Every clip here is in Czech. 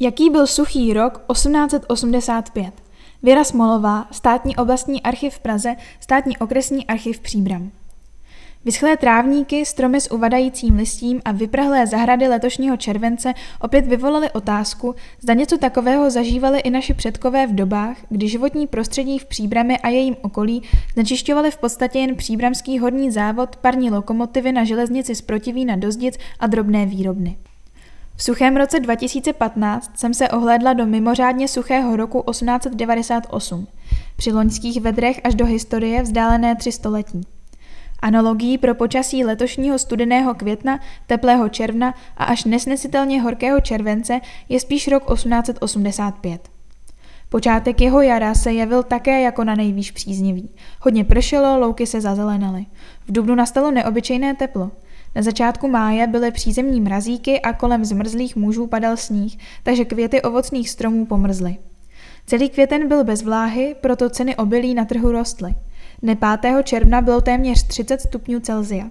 Jaký byl suchý rok 1885? Věra Smolová, státní oblastní archiv v Praze, státní okresní archiv Příbram. Vyschlé trávníky, stromy s uvadajícím listím a vyprahlé zahrady letošního července opět vyvolaly otázku, zda něco takového zažívali i naši předkové v dobách, kdy životní prostředí v Příbrami a jejím okolí znečišťovali v podstatě jen příbramský horní závod, parní lokomotivy na železnici z Protivína do Zdic a drobné výrobny. V suchém roce 2015 jsem se ohlédla do mimořádně suchého roku 1898, při loňských vedrech až do historie vzdálené tři století. Analogií pro počasí letošního studeného května, teplého června a až nesnesitelně horkého července je spíš rok 1885. Počátek jeho jara se jevil také jako na nejvýš příznivý. Hodně pršelo, louky se zazelenaly. V dubnu nastalo neobyčejné teplo. Na začátku máje byly přízemní mrazíky a kolem zmrzlých mužů padal sníh, takže květy ovocných stromů pomrzly. Celý květen byl bez vláhy, proto ceny obilí na trhu rostly. Dne 5. června bylo téměř 30 stupňů Celzia.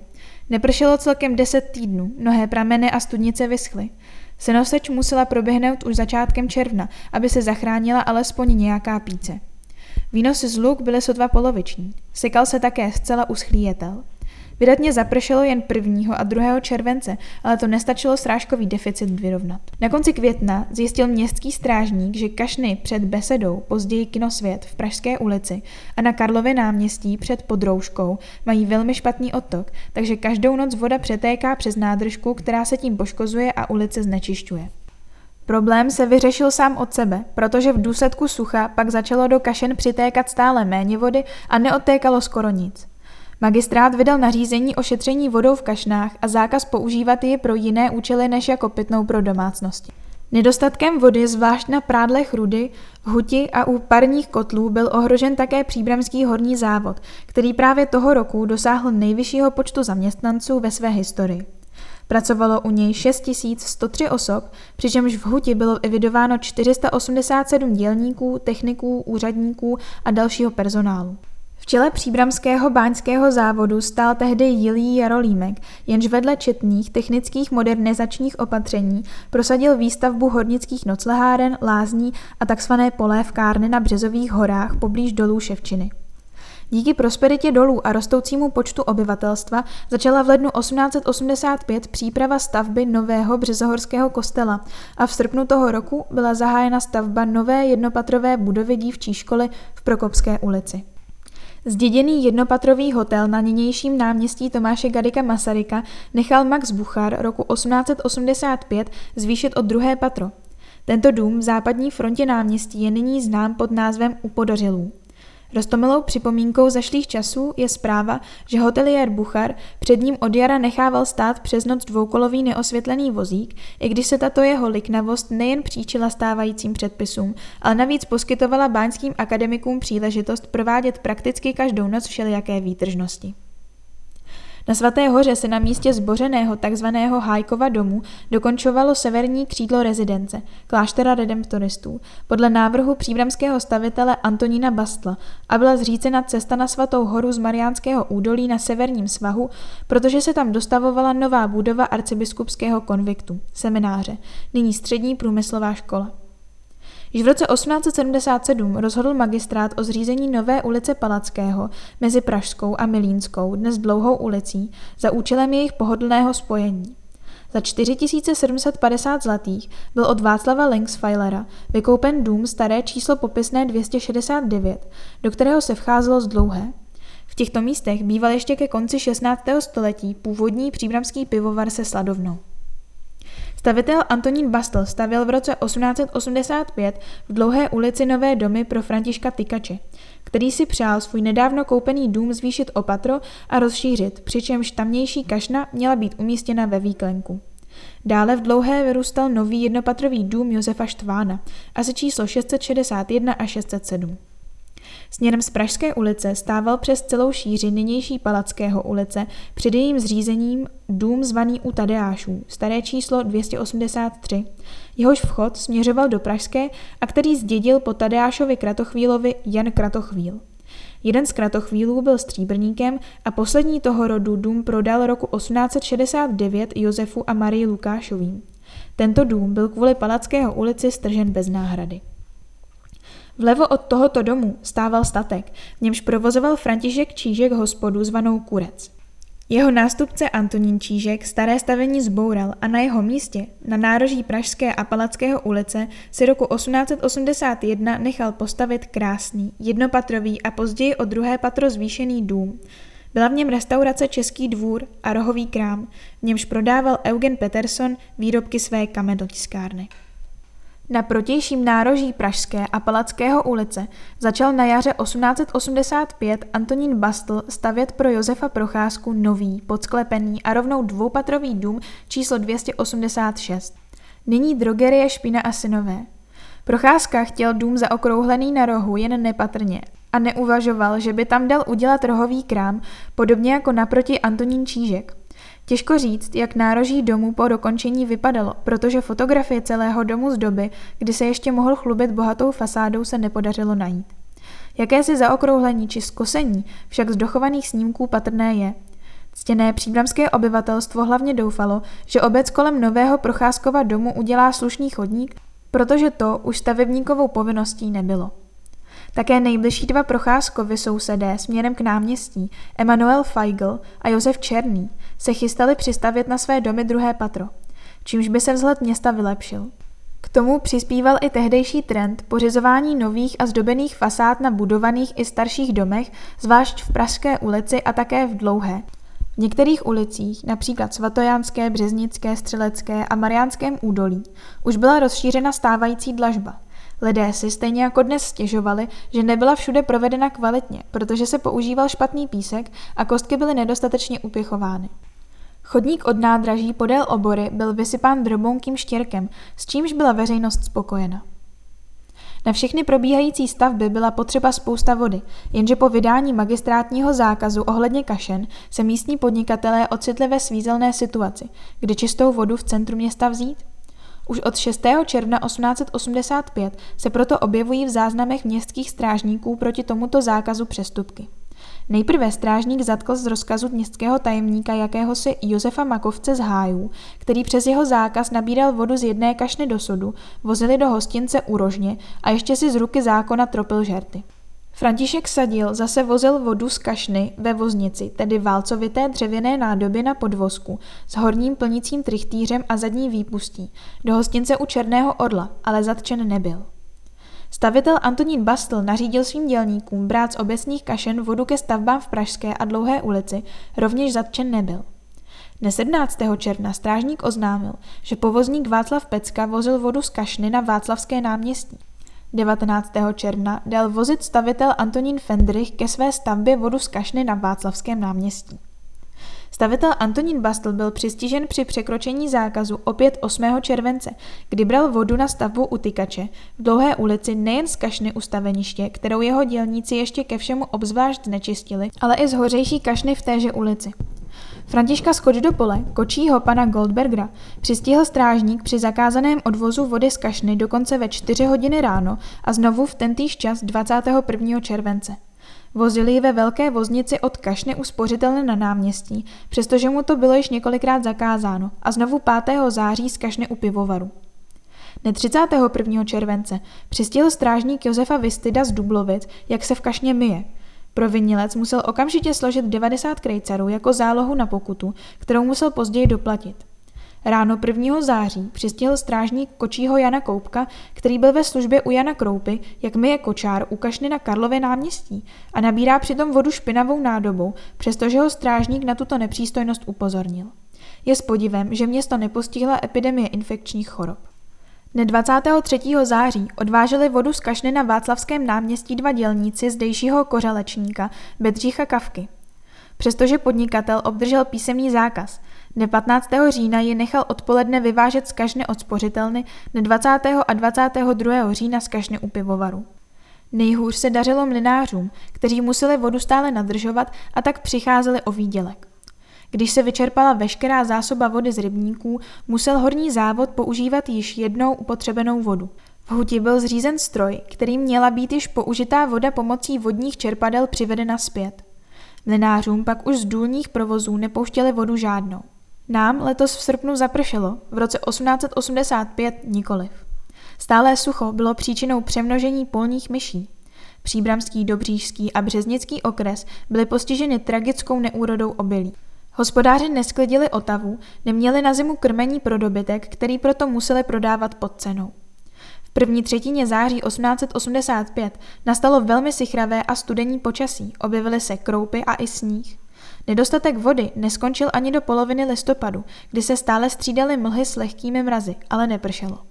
Nepršelo celkem 10 týdnů, mnohé prameny a studnice vyschly. Senoseč musela proběhnout už začátkem června, aby se zachránila alespoň nějaká píce. Výnosy z luk byly sotva poloviční. Sykal se také zcela uschlý jetel. Vydatně zapršelo jen 1. a 2. července, ale to nestačilo srážkový deficit vyrovnat. Na konci května zjistil městský strážník, že kašny před Besedou, později Kinosvět v Pražské ulici a na Karlově náměstí před Podrouškou mají velmi špatný odtok, takže každou noc voda přetéká přes nádržku, která se tím poškozuje a ulice znečišťuje. Problém se vyřešil sám od sebe, protože v důsledku sucha pak začalo do kašen přitékat stále méně vody a neodtékalo skoro nic. Magistrát vydal nařízení o šetření vodou v kašnách a zákaz používat ji pro jiné účely než jako pitnou pro domácnosti. Nedostatkem vody, zvlášť na prádlech rudy, v huti a u parních kotlů byl ohrožen také příbramský horní závod, který právě toho roku dosáhl nejvyššího počtu zaměstnanců ve své historii. Pracovalo u něj 6103 osob, přičemž v Huti bylo evidováno 487 dělníků, techniků, úřadníků a dalšího personálu. Čele příbramského báňského závodu stál tehdy Jilí Jarolímek, jenž vedle četných technických modernizačních opatření prosadil výstavbu hornických nocleháren, lázní a tzv. polévkárny na Březových horách poblíž dolů Ševčiny. Díky prosperitě dolů a rostoucímu počtu obyvatelstva začala v lednu 1885 příprava stavby nového březohorského kostela a v srpnu toho roku byla zahájena stavba nové jednopatrové budovy dívčí školy v Prokopské ulici. Zděděný jednopatrový hotel na nynějším náměstí Tomáše Gadika Masaryka nechal Max Buchar roku 1885 zvýšit od druhé patro. Tento dům v západní frontě náměstí je nyní znám pod názvem Upodořilů. Rostomilou připomínkou zašlých časů je zpráva, že hotelier Buchar před ním od jara nechával stát přes noc dvoukolový neosvětlený vozík, i když se tato jeho liknavost nejen příčila stávajícím předpisům, ale navíc poskytovala báňským akademikům příležitost provádět prakticky každou noc všelijaké výtržnosti. Na Svaté hoře se na místě zbořeného tzv. Hájkova domu dokončovalo severní křídlo rezidence, kláštera redemptoristů, podle návrhu příbramského stavitele Antonína Bastla a byla zřícena cesta na Svatou horu z Mariánského údolí na severním svahu, protože se tam dostavovala nová budova arcibiskupského konviktu, semináře, nyní střední průmyslová škola. Již v roce 1877 rozhodl magistrát o zřízení nové ulice Palackého mezi Pražskou a Milínskou, dnes dlouhou ulicí, za účelem jejich pohodlného spojení. Za 4750 zlatých byl od Václava Linksfeilera vykoupen dům staré číslo popisné 269, do kterého se vcházelo z dlouhé. V těchto místech býval ještě ke konci 16. století původní příbramský pivovar se sladovnou. Stavitel Antonín Bastl stavěl v roce 1885 v dlouhé ulici nové domy pro Františka Tykače, který si přál svůj nedávno koupený dům zvýšit o patro a rozšířit, přičemž tamnější kašna měla být umístěna ve výklenku. Dále v dlouhé vyrůstal nový jednopatrový dům Josefa Štvána, asi číslo 661 a 607. Směrem z Pražské ulice stával přes celou šíři nynější Palackého ulice před jejím zřízením dům zvaný u Tadeášů, staré číslo 283. Jehož vchod směřoval do Pražské a který zdědil po Tadeášovi Kratochvílovi Jan Kratochvíl. Jeden z kratochvílů byl stříbrníkem a poslední toho rodu dům prodal roku 1869 Josefu a Marii Lukášovým. Tento dům byl kvůli Palackého ulici stržen bez náhrady. Vlevo od tohoto domu stával statek, v němž provozoval František Čížek hospodu zvanou Kurec. Jeho nástupce Antonín Čížek staré stavení zboural a na jeho místě, na nároží Pražské a Palackého ulice, si roku 1881 nechal postavit krásný, jednopatrový a později o druhé patro zvýšený dům. Byla v něm restaurace Český dvůr a rohový krám, v němž prodával Eugen Peterson výrobky své kamedotiskárny. Na protějším nároží Pražské a Palackého ulice začal na jaře 1885 Antonín Bastl stavět pro Josefa Procházku nový, podsklepený a rovnou dvoupatrový dům číslo 286. Nyní drogerie Špina a synové. Procházka chtěl dům zaokrouhlený na rohu jen nepatrně a neuvažoval, že by tam dal udělat rohový krám, podobně jako naproti Antonín Čížek. Těžko říct, jak nároží domu po dokončení vypadalo, protože fotografie celého domu z doby, kdy se ještě mohl chlubit bohatou fasádou, se nepodařilo najít. Jakési zaokrouhlení či skosení však z dochovaných snímků patrné je. Ctěné příbramské obyvatelstvo hlavně doufalo, že obec kolem nového Procházkova domu udělá slušný chodník, protože to už stavebníkovou povinností nebylo. Také nejbližší dva Procházkovi sousedé směrem k náměstí, Emanuel Feigl a Josef Černý, se chystali přistavět na své domy druhé patro, čímž by se vzhled města vylepšil. K tomu přispíval i tehdejší trend pořizování nových a zdobených fasád na budovaných i starších domech, zvlášť v Pražské ulici a také v Dlouhé. V některých ulicích, například Svatojánské, Březnické, Střelecké a Mariánském údolí, už byla rozšířena stávající dlažba – Lidé si stejně jako dnes stěžovali, že nebyla všude provedena kvalitně, protože se používal špatný písek a kostky byly nedostatečně upěchovány. Chodník od nádraží podél obory byl vysypán drobounkým štěrkem, s čímž byla veřejnost spokojena. Na všechny probíhající stavby byla potřeba spousta vody, jenže po vydání magistrátního zákazu ohledně kašen se místní podnikatelé ocitli ve svízelné situaci, kdy čistou vodu v centru města vzít. Už od 6. června 1885 se proto objevují v záznamech městských strážníků proti tomuto zákazu přestupky. Nejprve strážník zatkl z rozkazu městského tajemníka jakéhosi Josefa Makovce z Hájů, který přes jeho zákaz nabíral vodu z jedné kašny do sodu, vozili do hostince u Rožně a ještě si z ruky zákona tropil žerty. František Sadil zase vozil vodu z kašny ve voznici, tedy válcovité dřevěné nádoby na podvozku s horním plnícím trichtýřem a zadní výpustí, do hostince u Černého orla, ale zatčen nebyl. Stavitel Antonín Bastl nařídil svým dělníkům brát z obecních kašen vodu ke stavbám v Pražské a Dlouhé ulici, rovněž zatčen nebyl. Dne 17. června strážník oznámil, že povozník Václav Pecka vozil vodu z kašny na Václavské náměstí. 19. června dal vozit stavitel Antonín Fendrich ke své stavbě vodu z kašny na Václavském náměstí. Stavitel Antonín Bastl byl přistižen při překročení zákazu opět 8. července, kdy bral vodu na stavbu utykače v dlouhé ulici nejen z kašny u staveniště, kterou jeho dělníci ještě ke všemu obzvlášť znečistili, ale i z hořejší kašny v téže ulici. Františka skoč do pole, kočího pana Goldbergera, přistihl strážník při zakázaném odvozu vody z kašny dokonce ve 4 hodiny ráno a znovu v tentýž čas 21. července. Vozili ji ve velké voznici od kašny u spořitelny na náměstí, přestože mu to bylo již několikrát zakázáno, a znovu 5. září z kašny u pivovaru. Dne 31. července přistihl strážník Josefa Vistida z Dublovic, jak se v kašně myje – Provinilec musel okamžitě složit 90 krejcarů jako zálohu na pokutu, kterou musel později doplatit. Ráno 1. září přistihl strážník kočího Jana Koupka, který byl ve službě u Jana Kroupy, jak myje kočár u kašny na Karlově náměstí a nabírá přitom vodu špinavou nádobou, přestože ho strážník na tuto nepřístojnost upozornil. Je s podivem, že město nepostihla epidemie infekčních chorob. Dne 23. září odváželi vodu z kašny na Václavském náměstí dva dělníci zdejšího kořalečníka Bedřicha Kavky. Přestože podnikatel obdržel písemný zákaz, dne 15. října ji nechal odpoledne vyvážet z kašny od spořitelny, dne 20. a 22. října z kašny u pivovaru. Nejhůř se dařilo mlinářům, kteří museli vodu stále nadržovat a tak přicházeli o výdělek. Když se vyčerpala veškerá zásoba vody z rybníků, musel horní závod používat již jednou upotřebenou vodu. V huti byl zřízen stroj, kterým měla být již použitá voda pomocí vodních čerpadel přivedena zpět. Mlinářům pak už z důlních provozů nepouštěli vodu žádnou. Nám letos v srpnu zapršelo, v roce 1885 nikoliv. Stálé sucho bylo příčinou přemnožení polních myší. Příbramský, Dobřížský a Březnický okres byly postiženy tragickou neúrodou obilí. Hospodáři nesklidili otavu, neměli na zimu krmení pro dobytek, který proto museli prodávat pod cenou. V první třetině září 1885 nastalo velmi sichravé a studenní počasí, objevily se kroupy a i sníh. Nedostatek vody neskončil ani do poloviny listopadu, kdy se stále střídaly mlhy s lehkými mrazy, ale nepršelo.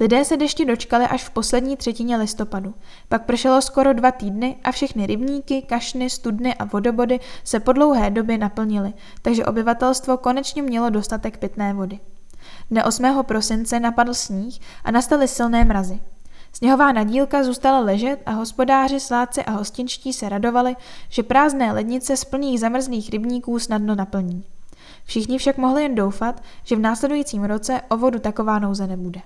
Lidé se dešti dočkali až v poslední třetině listopadu. Pak pršelo skoro dva týdny a všechny rybníky, kašny, studny a vodobody se po dlouhé době naplnily, takže obyvatelstvo konečně mělo dostatek pitné vody. Dne 8. prosince napadl sníh a nastaly silné mrazy. Sněhová nadílka zůstala ležet a hospodáři, sláci a hostinští se radovali, že prázdné lednice z plných zamrzlých rybníků snadno naplní. Všichni však mohli jen doufat, že v následujícím roce o vodu taková nouze nebude.